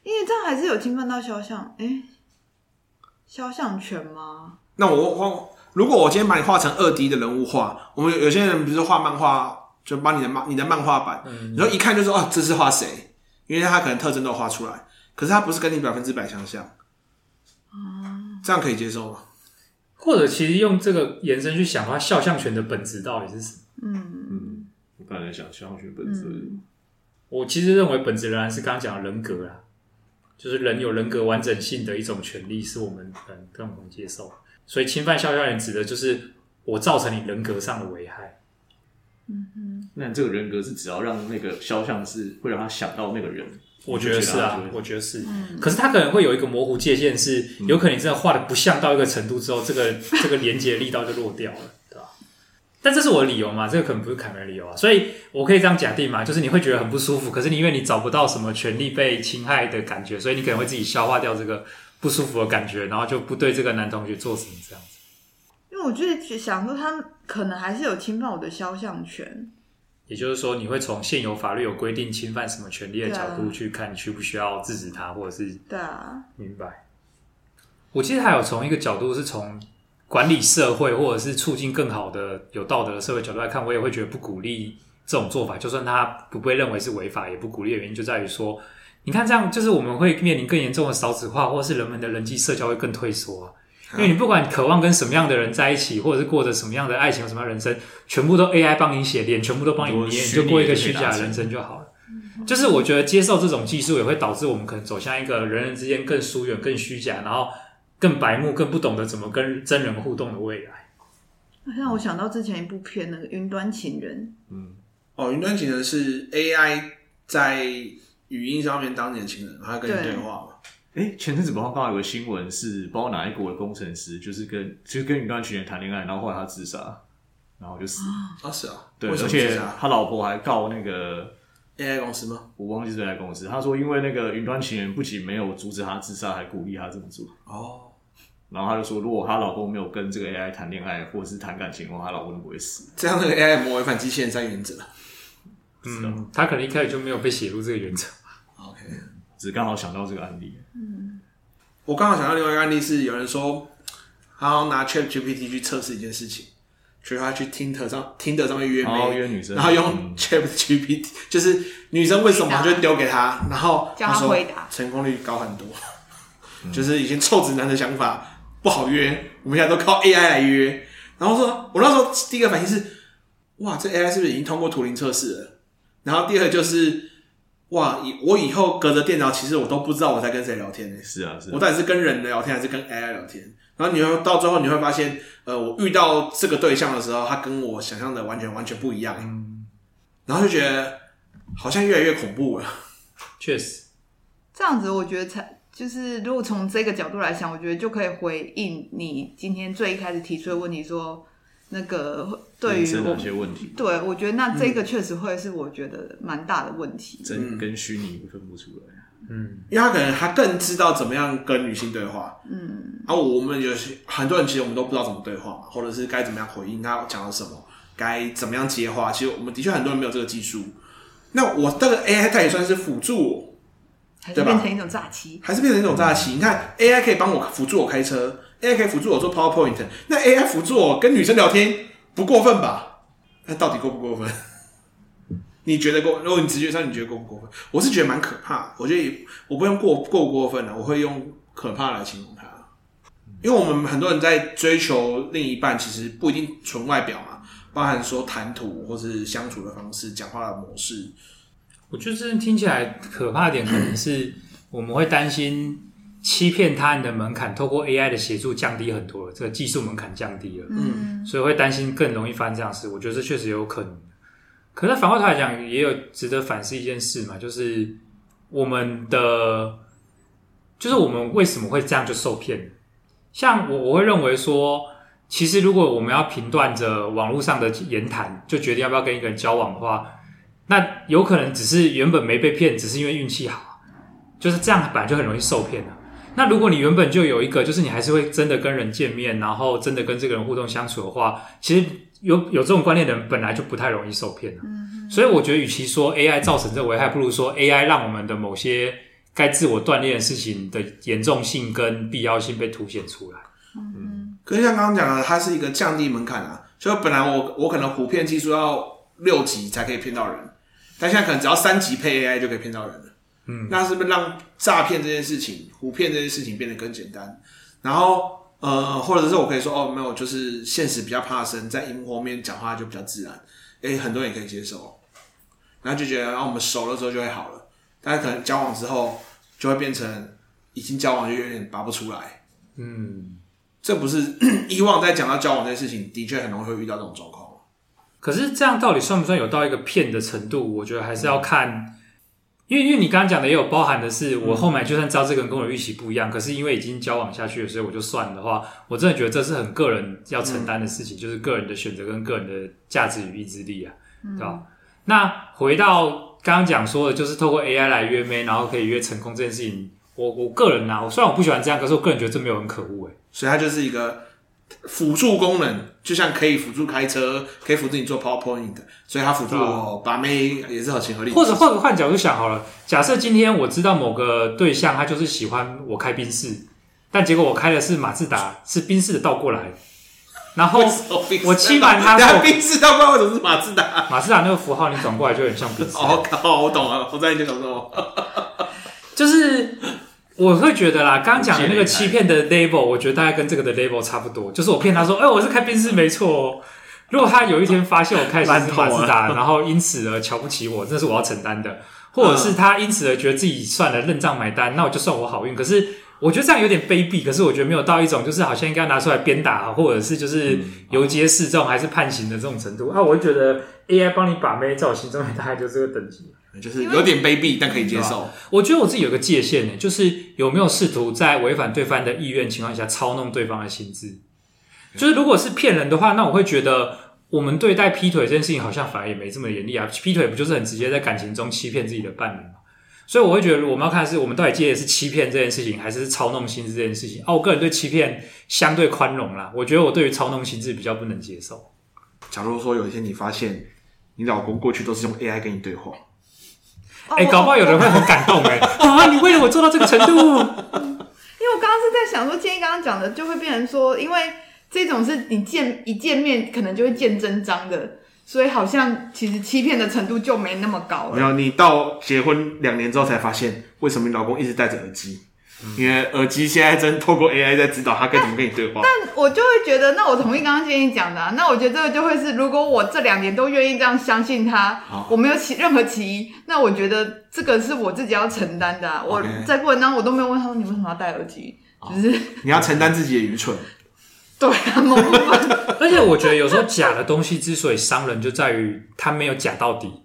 因为这样还是有侵犯到肖像，哎、欸。肖像权吗？那我我如果我今天把你画成二 D 的人物画，我们有些人比如说画漫画，就把你的漫你的漫画版，嗯、然后一看就说哦，这是画谁？因为他可能特征都画出来，可是他不是跟你百分之百相像，哦，这样可以接受吗？或者其实用这个延伸去想的话，肖像权的本质到底是什么？嗯嗯，我刚才在想肖像权本质。嗯我其实认为本质仍然是刚刚讲的人格啦，就是人有人格完整性的一种权利，是我们很更能接受。所以侵犯肖像权指的就是我造成你人格上的危害。嗯嗯，那这个人格是只要让那个肖像是会让他想到那个人，我觉得是啊我觉得是。嗯可是他可能会有一个模糊界限，是有可能你真的画的不像到一个程度之后，这个 这个连接力道就落掉了，对吧？但这是我的理由嘛？这个可能不是凯梅的理由啊，所以我可以这样假定嘛，就是你会觉得很不舒服，可是你因为你找不到什么权利被侵害的感觉，所以你可能会自己消化掉这个不舒服的感觉，然后就不对这个男同学做什么这样子。因为我就是想说，他可能还是有侵犯我的肖像权。也就是说，你会从现有法律有规定侵犯什么权利的角度去看，你需不需要制止他，或者是对啊，明白。我记得还有从一个角度是从管理社会或者是促进更好的有道德的社会角度来看，我也会觉得不鼓励这种做法。就算他不被认为是违法，也不鼓励的原因就在于说，你看这样就是我们会面临更严重的少子化，或者是人们的人际社交会更退缩啊。因为你不管渴望跟什么样的人在一起，或者是过着什么样的爱情、什么样的人生，全部都 AI 帮你写，脸全部都帮你捏，你就过一个虚假的人生就好了。就是我觉得接受这种技术也会导致我们可能走向一个人人之间更疏远、更虚假，然后更白目、更不懂得怎么跟真人互动的未来。让我想到之前一部片，那个《云端情人嗯，哦，云端情人是 AI 在语音上面当你的情人，他跟你对话嘛？哎，前阵子不知道刚好有个新闻是，不知道哪一国的工程师，就是跟就是跟云端情人谈恋爱，然后后来他自杀，然后就死了。啊，是啊，对，为什而且他老婆还告那个？AI 公司吗？我忘记是哪家公司，他说因为那个云端情人不仅没有阻止他自杀，还鼓励他这么做。哦，然后他就说，如果他老公没有跟这个 AI 谈恋爱或者是谈感情的话，他老公就不会死。这样那个 AI 有没有违反机器人三原则嗯，他可能一开始就没有被写入这个原则。刚好想到这个案例。嗯我刚好想到另外一个案例是，有人说他要拿 Chat GPT 去测试一件事情，所以他去 Tinder 上 Tinder 上面约然后妹，约女生，然后用嗯 Chat GPT，就是女生问什么就丢给他，然后叫他说回答成功率高很多。就是以前臭直男的想法不好约，我们现在都靠 AI 来约。然后说，我那时候第一个反应是，哇，这 AI 是不是已经通过图灵测试了？然后第二个就是，哇，以我以后隔着电脑，其实我都不知道我在跟谁聊天呢、是啊，是啊我到底是跟人聊天还是跟 AI 聊天？然后你会到最后你会发现，呃，我遇到这个对象的时候，他跟我想象的完全完全不一样，嗯然后就觉得好像越来越恐怖了。确实，这样子我觉得才就是，如果从这个角度来想，我觉得就可以回应你今天最一开始提出的问题，说那个对于我人生哪些问题，对我觉得那这个确实会是我觉得蛮大的问题。真跟虚拟分不出来。嗯，因为他可能他更知道怎么样跟女性对话，嗯，而、啊、我们有些很多人其实我们都不知道怎么对话嘛，或者是该怎么样回应他讲了什么，该怎么样接话。其实我们的确很多人没有这个技术。那我这个 AI 它也算是辅助我，还是对吧变成一种诈欺？还是变成一种诈欺？你看 AI 可以帮我辅助我开车，AI 可以辅助我做 PowerPoint，那 AI 辅助我跟女生聊天不过分吧？那到底过不过分？你觉得过？如果你直觉上你觉得过不过分？我是觉得蛮可怕的。我觉得我不用过过不过分了，我会用可怕来形容它。因为我们很多人在追求另一半，其实不一定纯外表嘛，包含说谈吐或是相处的方式、讲话的模式。我觉得真的听起来可怕点，可能是我们会担心欺骗他人的门槛，透过 AI 的协助降低很多了，这个技术门槛降低了，嗯，所以会担心更容易发生这样事。我觉得这确实有可能。可是反过头来讲，也有值得反思一件事嘛，就是我们的，就是我们为什么会这样就受骗？像我，我会认为说，其实如果我们要评断着网络上的言谈，就决定要不要跟一个人交往的话，那有可能只是原本没被骗，只是因为运气好，就是这样，本来就很容易受骗的。那如果你原本就有一个，就是你还是会真的跟人见面，然后真的跟这个人互动相处的话，其实有有这种观念的人本来就不太容易受骗了。嗯，所以我觉得，与其说 AI 造成这个危害，不如说 AI 让我们的某些该自我锻炼的事情的严重性跟必要性被凸显出来。嗯，可是像刚刚讲的，它是一个降低门槛啊，就本来我我可能普遍技术要六级才可以骗到人，但现在可能只要三级配 AI 就可以骗到人了。嗯，那是不是让诈骗这件事情、唬骗这件事情变得更简单？然后呃，或者是我可以说哦，没有，就是现实比较怕生，在荧幕后面讲话就比较自然哎，很多人也可以接受，然后就觉得，然后我们熟了之后就会好了。但是可能交往之后就会变成已经交往就有点拔不出来。嗯，这不是 以往在讲到交往这件事情，的确很容易会遇到这种状况。可是这样到底算不算有到一个骗的程度？我觉得还是要看，嗯、因为因为你刚刚讲的也有包含的是，我后面就算知道这个人跟我的预期不一样，嗯、可是因为已经交往下去了，所以我就算的话，我真的觉得这是很个人要承担的事情，嗯、就是个人的选择跟个人的价值与意志力啊，嗯、对吧？那回到。刚刚讲说的就是透过 AI 来约妹，然后可以约成功这件事情，我我个人呢、啊，我虽然我不喜欢这样，可是我个人觉得这没有很可恶诶，所以它就是一个辅助功能，就像可以辅助开车，可以辅助你做 PowerPoint，所以它辅助我把妹也是合情合理。或者换个换角度想好了，假设今天我知道某个对象他就是喜欢我开宾士，但结果我开的是马自达，是宾士的倒过来。然后 我欺瞒他，宾士倒过来为什么是马自达？马自达那个符号你转过来就很像宾士。哦，靠，我懂了，我在讲什么。就是我会觉得啦，刚刚讲的那个欺骗的 label，我觉得大概跟这个的 label 差不多。就是我骗他说，哎、欸，我是开宾士没错哦。如果他有一天发现我开的是马自达，然后因此而瞧不起我，这是我要承担的。或者是他因此而觉得自己算了认账买单，那我就算我好运。可是。我觉得这样有点卑鄙，可是我觉得没有到一种就是好像应该拿出来鞭打，或者是就是游街示众，还是判刑的这种程度、嗯、啊。我就觉得 AI 帮你把妹，在我心中大概就这个等级，就是有点卑鄙，但可以接受。我觉得我自己有个界限呢，就是有没有试图在违反对方的意愿情况下操弄对方的心智。就是如果是骗人的话，那我会觉得我们对待劈腿这件事情好像反而也没这么严厉啊。劈腿不就是很直接在感情中欺骗自己的伴侣吗？所以我会觉得，我们要看的是我们到底接的是欺骗这件事情，还是操弄心智这件事情。哦、啊，我个人对欺骗相对宽容啦。我觉得我对于操弄心智比较不能接受。假如说有一天你发现你老公过去都是用 AI 跟你对话，哎、欸，搞不好有人会很感动哎、欸！啊，你为了我做到这个程度？因为我刚刚是在想说，建议刚刚讲的就会变成说，因为这种是你见一见面可能就会见真章的。所以好像其实欺骗的程度就没那么高了。没有，你到结婚两年之后才发现，为什么你老公一直戴着耳机？嗯、因为耳机现在真透过 AI 在指导他该怎么跟你对话。但我就会觉得，那我同意刚刚建议讲的、啊，那我觉得这个就会是，如果我这两年都愿意这样相信他，好我没有起任何歧义，那我觉得这个是我自己要承担的、啊。我在过程当中我都没有问他说你为什么要戴耳机，就是你要承担自己的愚蠢。对啊，某部分。而且我觉得有时候假的东西之所以伤人，就在于它没有假到底。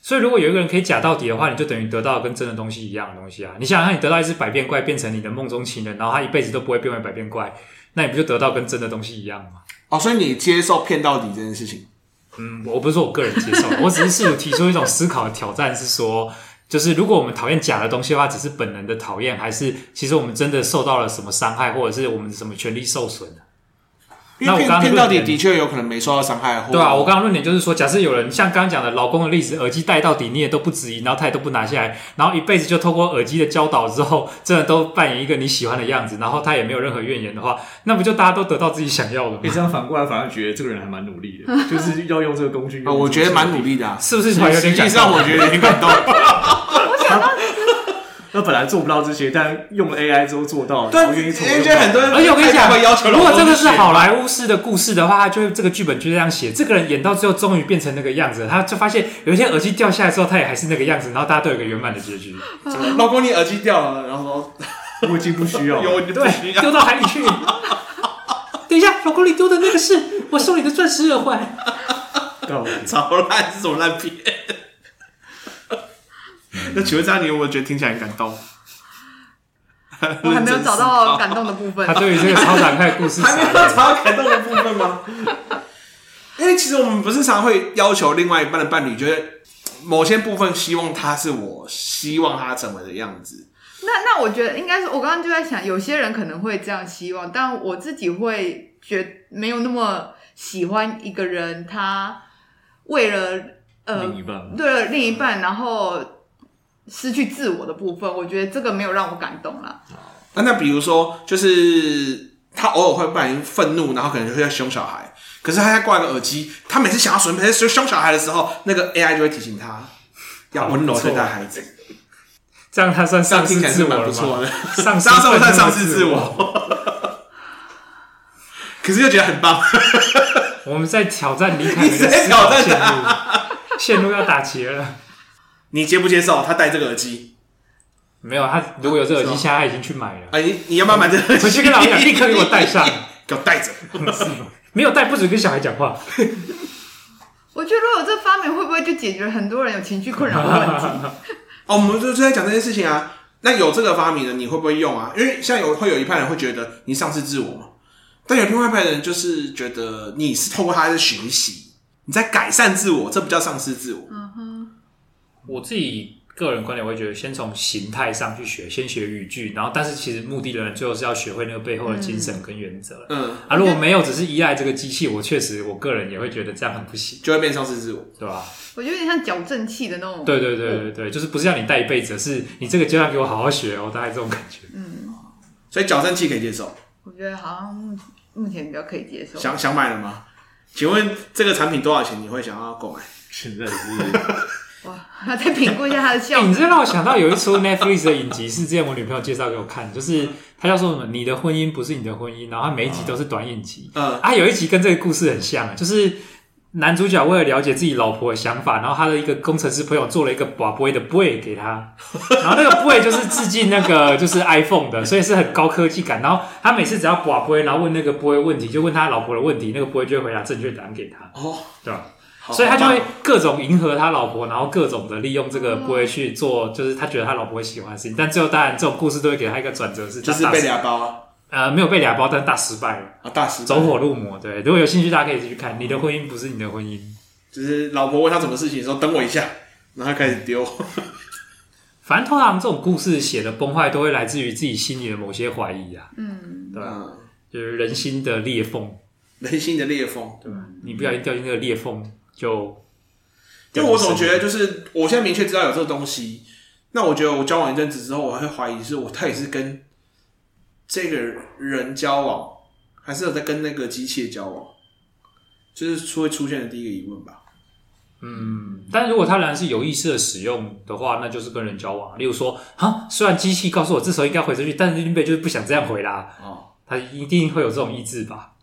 所以如果有一个人可以假到底的话，你就等于得到跟真的东西一样的东西啊！你想想看，你得到一只百变怪变成你的梦中情人，然后他一辈子都不会变为百变怪，那你不就得到跟真的东西一样吗？哦，所以你接受骗到底这件事情？嗯，我不是说我个人接受，我只是试图提出一种思考的挑战，是说，就是如果我们讨厌假的东西的话，只是本能的讨厌，还是其实我们真的受到了什么伤害，或者是我们什么权利受损？我刚刚骗到底的确有可能没受到伤害。对啊，我刚刚论点就是说，假设有人像刚刚讲的老公的例子，耳机戴到底你也都不质疑，然后他也都不拿下来，然后一辈子就透过耳机的教导之后，真的都扮演一个你喜欢的样子，然后他也没有任何怨言的话，那不就大家都得到自己想要的吗？你这样反过来反而觉得这个人还蛮努力的，就是要用这个工具。我觉得蛮努力的，啊，是不是？实际上我觉得挺感动。我想到。他本来做不到这些，但用了 AI 之后做到了。对，我愿意从。很多人，而且我跟你讲，如果这个是好莱坞式的故事的话，他就会这个剧本就这样写。这个人演到最后，终于变成那个样子，他就发现有一天耳机掉下来之后，他也还是那个样子，然后大家都有一个圆满的结局。老公，你耳机掉了，然后我已经不需要对，丢到海里去。等一下，老公，你丢的那个是我送你的钻石耳环。超烂，是什么烂片？那请问这样，你有没有觉得听起来很感动？我还没有找到 感动的部分。他对于这个超展开的故事，还没有找到感动的部分吗？因为其实我们不是常会要求另外一半的伴侣，觉得某些部分希望他是我希望他成为的样子。那那我觉得应该是，我刚刚就在想，有些人可能会这样希望，但我自己会觉得没有那么喜欢一个人，他为了呃，另一半，对了另一半，然后。失去自我的部分，我觉得这个没有让我感动了。那那比如说，就是他偶尔会不然愤怒，然后可能就会在凶小孩。可是他在挂个耳机，他每次想要准备凶小孩的时候，那个 AI 就会提醒他要温柔对待孩子。这样他算丧失自我了吗？丧失 算丧失自我。可是又觉得很棒。我们在挑战离开你在挑战他线路要打结了。你接不接受他戴这个耳机？没有，他如果有这耳机，现在他已经去买了。哎，你你要不要买这个耳机？回去跟老师讲，立刻给我戴上，给我戴着。没有戴不准跟小孩讲话。我觉得如果有这发明，会不会就解决了很多人有情绪困扰的问题？哦，我们就就在讲这件事情啊。那有这个发明的，你会不会用啊？因为像有会有一派人会觉得你丧失自我嘛，但有另外一派人就是觉得你是透过他的学习，你在改善自我，这不叫丧失自我。我自己。个人观点，我会觉得先从形态上去学，先学语句，然后但是其实目的的人最后是要学会那个背后的精神跟原则。嗯，啊，如果没有，只是依赖这个机器，我确实我个人也会觉得这样很不行，就会变丧失自我，对吧？我觉得有点像矫正器的那种。对对对对对，就是不是要你带一辈子，是你这个阶段给我好好学哦，大概这种感觉。嗯，所以矫正器可以接受。我觉得好像目目前比较可以接受。想想买了吗？请问这个产品多少钱？你会想要购买？现在是。哇，再评估一下他的效果。欸、你这让我想到有一出 Netflix 的影集，是之前我女朋友介绍给我看，就是他叫做什么“你的婚姻不是你的婚姻”，然后他每一集都是短影集。嗯，啊，有一集跟这个故事很像，就是男主角为了了解自己老婆的想法，然后他的一个工程师朋友做了一个拔杯的 boy 给他，然后那个杯就是致敬那个就是 iPhone 的，所以是很高科技感。然后他每次只要拔杯，然后问那个杯问题，就问他老婆的问题，那个杯就会回答正确答案给他。哦，对吧？所以他就会各种迎合他老婆，然后各种的利用这个不会去做，就是他觉得他老婆会喜欢的事情。但最后当然这种故事都会给他一个转折，是就是被俩包啊，呃，没有被俩包，但大失败了啊，大失败，走火入魔。对，如果有兴趣，大家可以继续看。你的婚姻不是你的婚姻，就是老婆问他什么事情的时候，等我一下，然后他开始丢。反正通常这种故事写的崩坏，都会来自于自己心里的某些怀疑啊。嗯，对吧？就是人心的裂缝，人心的裂缝，对吧？你不小心掉进那个裂缝。就，因为我总觉得，就是我现在明确知道有这个东西，那我觉得我交往一阵子之后，我会怀疑是我他也是跟这个人交往，还是有在跟那个机器交往，就是会出现的第一个疑问吧。嗯，但如果他仍然是有意识的使用的话，那就是跟人交往。例如说，哈，虽然机器告诉我这时候应该回出去，但是林北就是不想这样回啦。哦，他一定会有这种意志吧。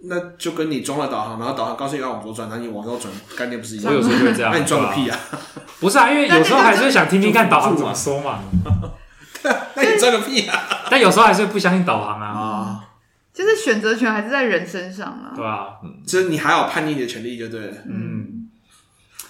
那就跟你装了导航，然后导航告诉你要往左转，那你往右转，概念不是一样？我有时候会这样。那你装个屁啊！不是啊，因为有时候还是想听听看导航怎么说嘛。那你装个屁啊！但有时候还是不相信导航啊。啊，就是选择权还是在人身上啊。对啊，就是你还有叛逆的权利，就对了。嗯，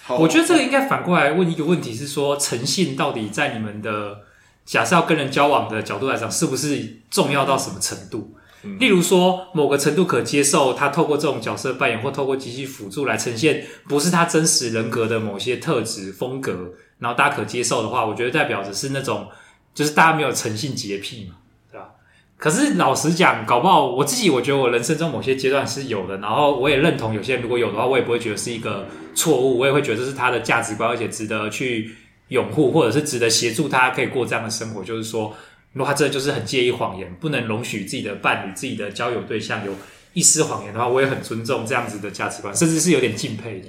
好。我觉得这个应该反过来问一个问题，是说诚信到底在你们的假设要跟人交往的角度来讲，是不是重要到什么程度？例如说，某个程度可接受，他透过这种角色扮演或透过机器辅助来呈现，不是他真实人格的某些特质风格，然后大家可接受的话，我觉得代表着是那种，就是大家没有诚信洁癖嘛，对吧？可是老实讲，搞不好我自己，我觉得我人生中某些阶段是有的，然后我也认同有些人如果有的话，我也不会觉得是一个错误，我也会觉得这是他的价值观，而且值得去拥护，或者是值得协助他可以过这样的生活，就是说。如果他真的就是很介意谎言，不能容许自己的伴侣、自己的交友对象有一丝谎言的话，我也很尊重这样子的价值观，甚至是有点敬佩的。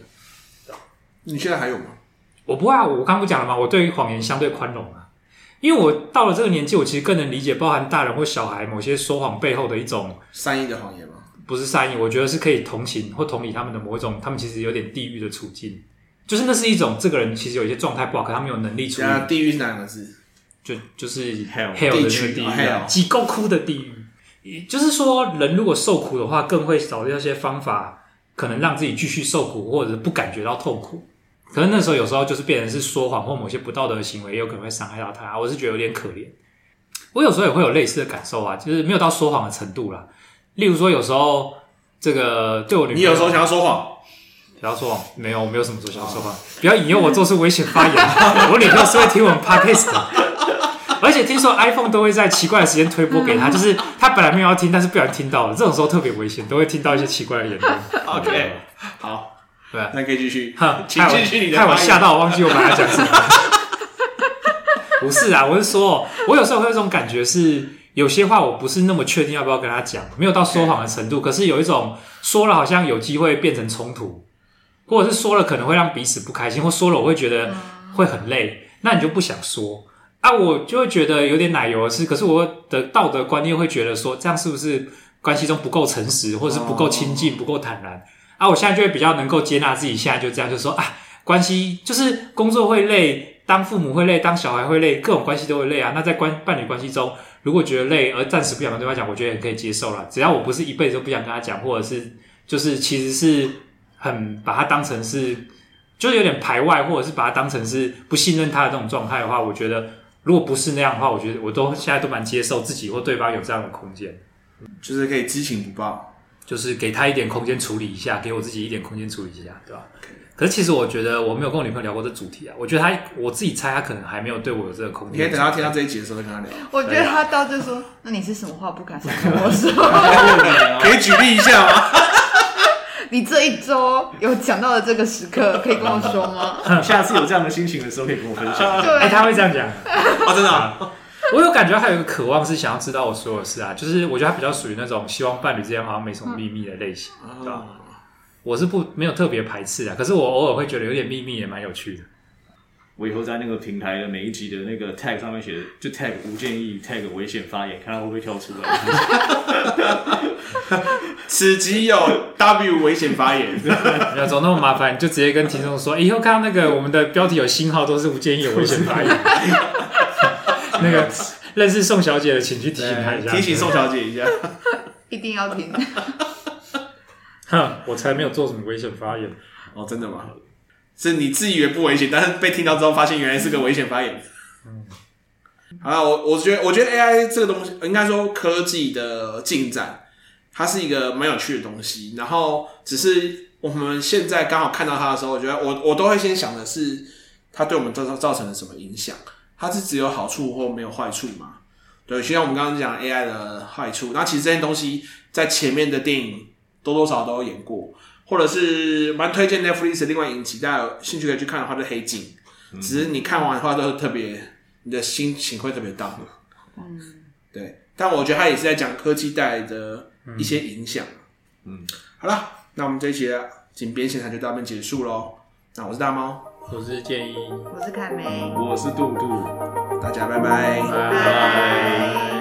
你现在还有吗？我不会啊，我刚不讲了吗？我对于谎言相对宽容啊，因为我到了这个年纪，我其实更能理解包含大人或小孩某些说谎背后的一种善意的谎言吗？不是善意，我觉得是可以同情或同理他们的某一种，他们其实有点地狱的处境，就是那是一种这个人其实有一些状态不好，可他没有能力处理。地狱是哪个字？就就是 hell hell 的那个地狱，极够哭的地狱。也就是说，人如果受苦的话，更会找那些方法，可能让自己继续受苦，或者是不感觉到痛苦。可能那时候有时候就是变成是说谎或某些不道德的行为，也有可能会伤害到他。我是觉得有点可怜。我有时候也会有类似的感受啊，就是没有到说谎的程度啦。例如说，有时候这个对我女朋友，你有时候想要说谎，想要说谎，没有，我没有什么时候想要说谎。不要引诱我做出危险发言。我女朋友是会听我们 podcast 的。而且听说 iPhone 都会在奇怪的时间推播给他，就是他本来没有要听，但是不小心听到了，这种时候特别危险，都会听到一些奇怪的言论。OK，好，对，那可以继续。哈，请继续你的。害我吓到，我忘记我本来讲什么。不是啊，我是说，我有时候会有一种感觉是，有些话我不是那么确定要不要跟他讲，没有到说谎的程度，可是有一种说了好像有机会变成冲突，或者是说了可能会让彼此不开心，或说了我会觉得会很累，那你就不想说。啊，我就会觉得有点奶油的事，可是我的道德观念会觉得说，这样是不是关系中不够诚实，或者是不够亲近、不够坦然。啊，我现在就会比较能够接纳自己，现在就这样，就说啊，关系就是工作会累，当父母会累，当小孩会累，各种关系都会累啊。那在关伴侣关系中，如果觉得累而暂时不想跟对方讲，我觉得也可以接受了。只要我不是一辈子都不想跟他讲，或者是就是其实是很把他当成是，就是有点排外，或者是把他当成是不信任他的这种状态的话，我觉得如果不是那样的话，我觉得我都现在都蛮接受自己或对方有这样的空间，就是可以知情不报。就是给他一点空间处理一下，给我自己一点空间处理一下，对吧？Okay. 可是其实我觉得我没有跟我女朋友聊过这主题啊。我觉得她，我自己猜她可能还没有对我有这个空间。你可以等她听到这一集的时候再跟她聊。我觉得她到就说：“ 那你是什么话不敢跟我说？”可以举例一下吗？你这一周有讲到的这个时刻，可以跟我说吗？下次有这样的心情的时候，可以跟我分享。对，哎，他会这样讲。哦，真的啊。我有感觉，他有一个渴望是想要知道我所有事啊，就是我觉得他比较属于那种希望伴侣之间好像没什么秘密的类型，嗯、对吧？我是不没有特别排斥啊，可是我偶尔会觉得有点秘密也蛮有趣的。我以后在那个平台的每一集的那个 tag 上面写，就 tag 无建议，tag 危险发言，看他会不会跳出来。此集有 W 危险发言，不 要走那么麻烦，就直接跟听众说，以后看到那个我们的标题有星号，都是不建议有危险发言。那个认识宋小姐的，请去提醒她一下。提醒宋小姐一下，一定要听。哼，我才没有做什么危险发言。哦，真的吗？是你自以为不危险，但是被听到之后，发现原来是个危险发言。嗯。好了，我我觉得，我觉得 AI 这个东西，应该说科技的进展，它是一个蛮有趣的东西。然后，只是我们现在刚好看到它的时候，我觉得我我都会先想的是，它对我们造造成了什么影响。它是只有好处或没有坏处嘛？对，就像我们刚刚讲 AI 的坏处，那其实这些东西在前面的电影多多少少都有演过，或者是蛮推荐 Netflix 的另外影集，大家有兴趣可以去看的话，就《黑镜》，只是你看完的话都是特别，你的心情会特别 down。嗯，对，但我觉得他也是在讲科技带来的一些影响。嗯，好了，那我们这一期的井边现场就到这边结束喽。那我是大猫。我是建一，我是凯梅，我是杜杜，大家拜拜，拜拜。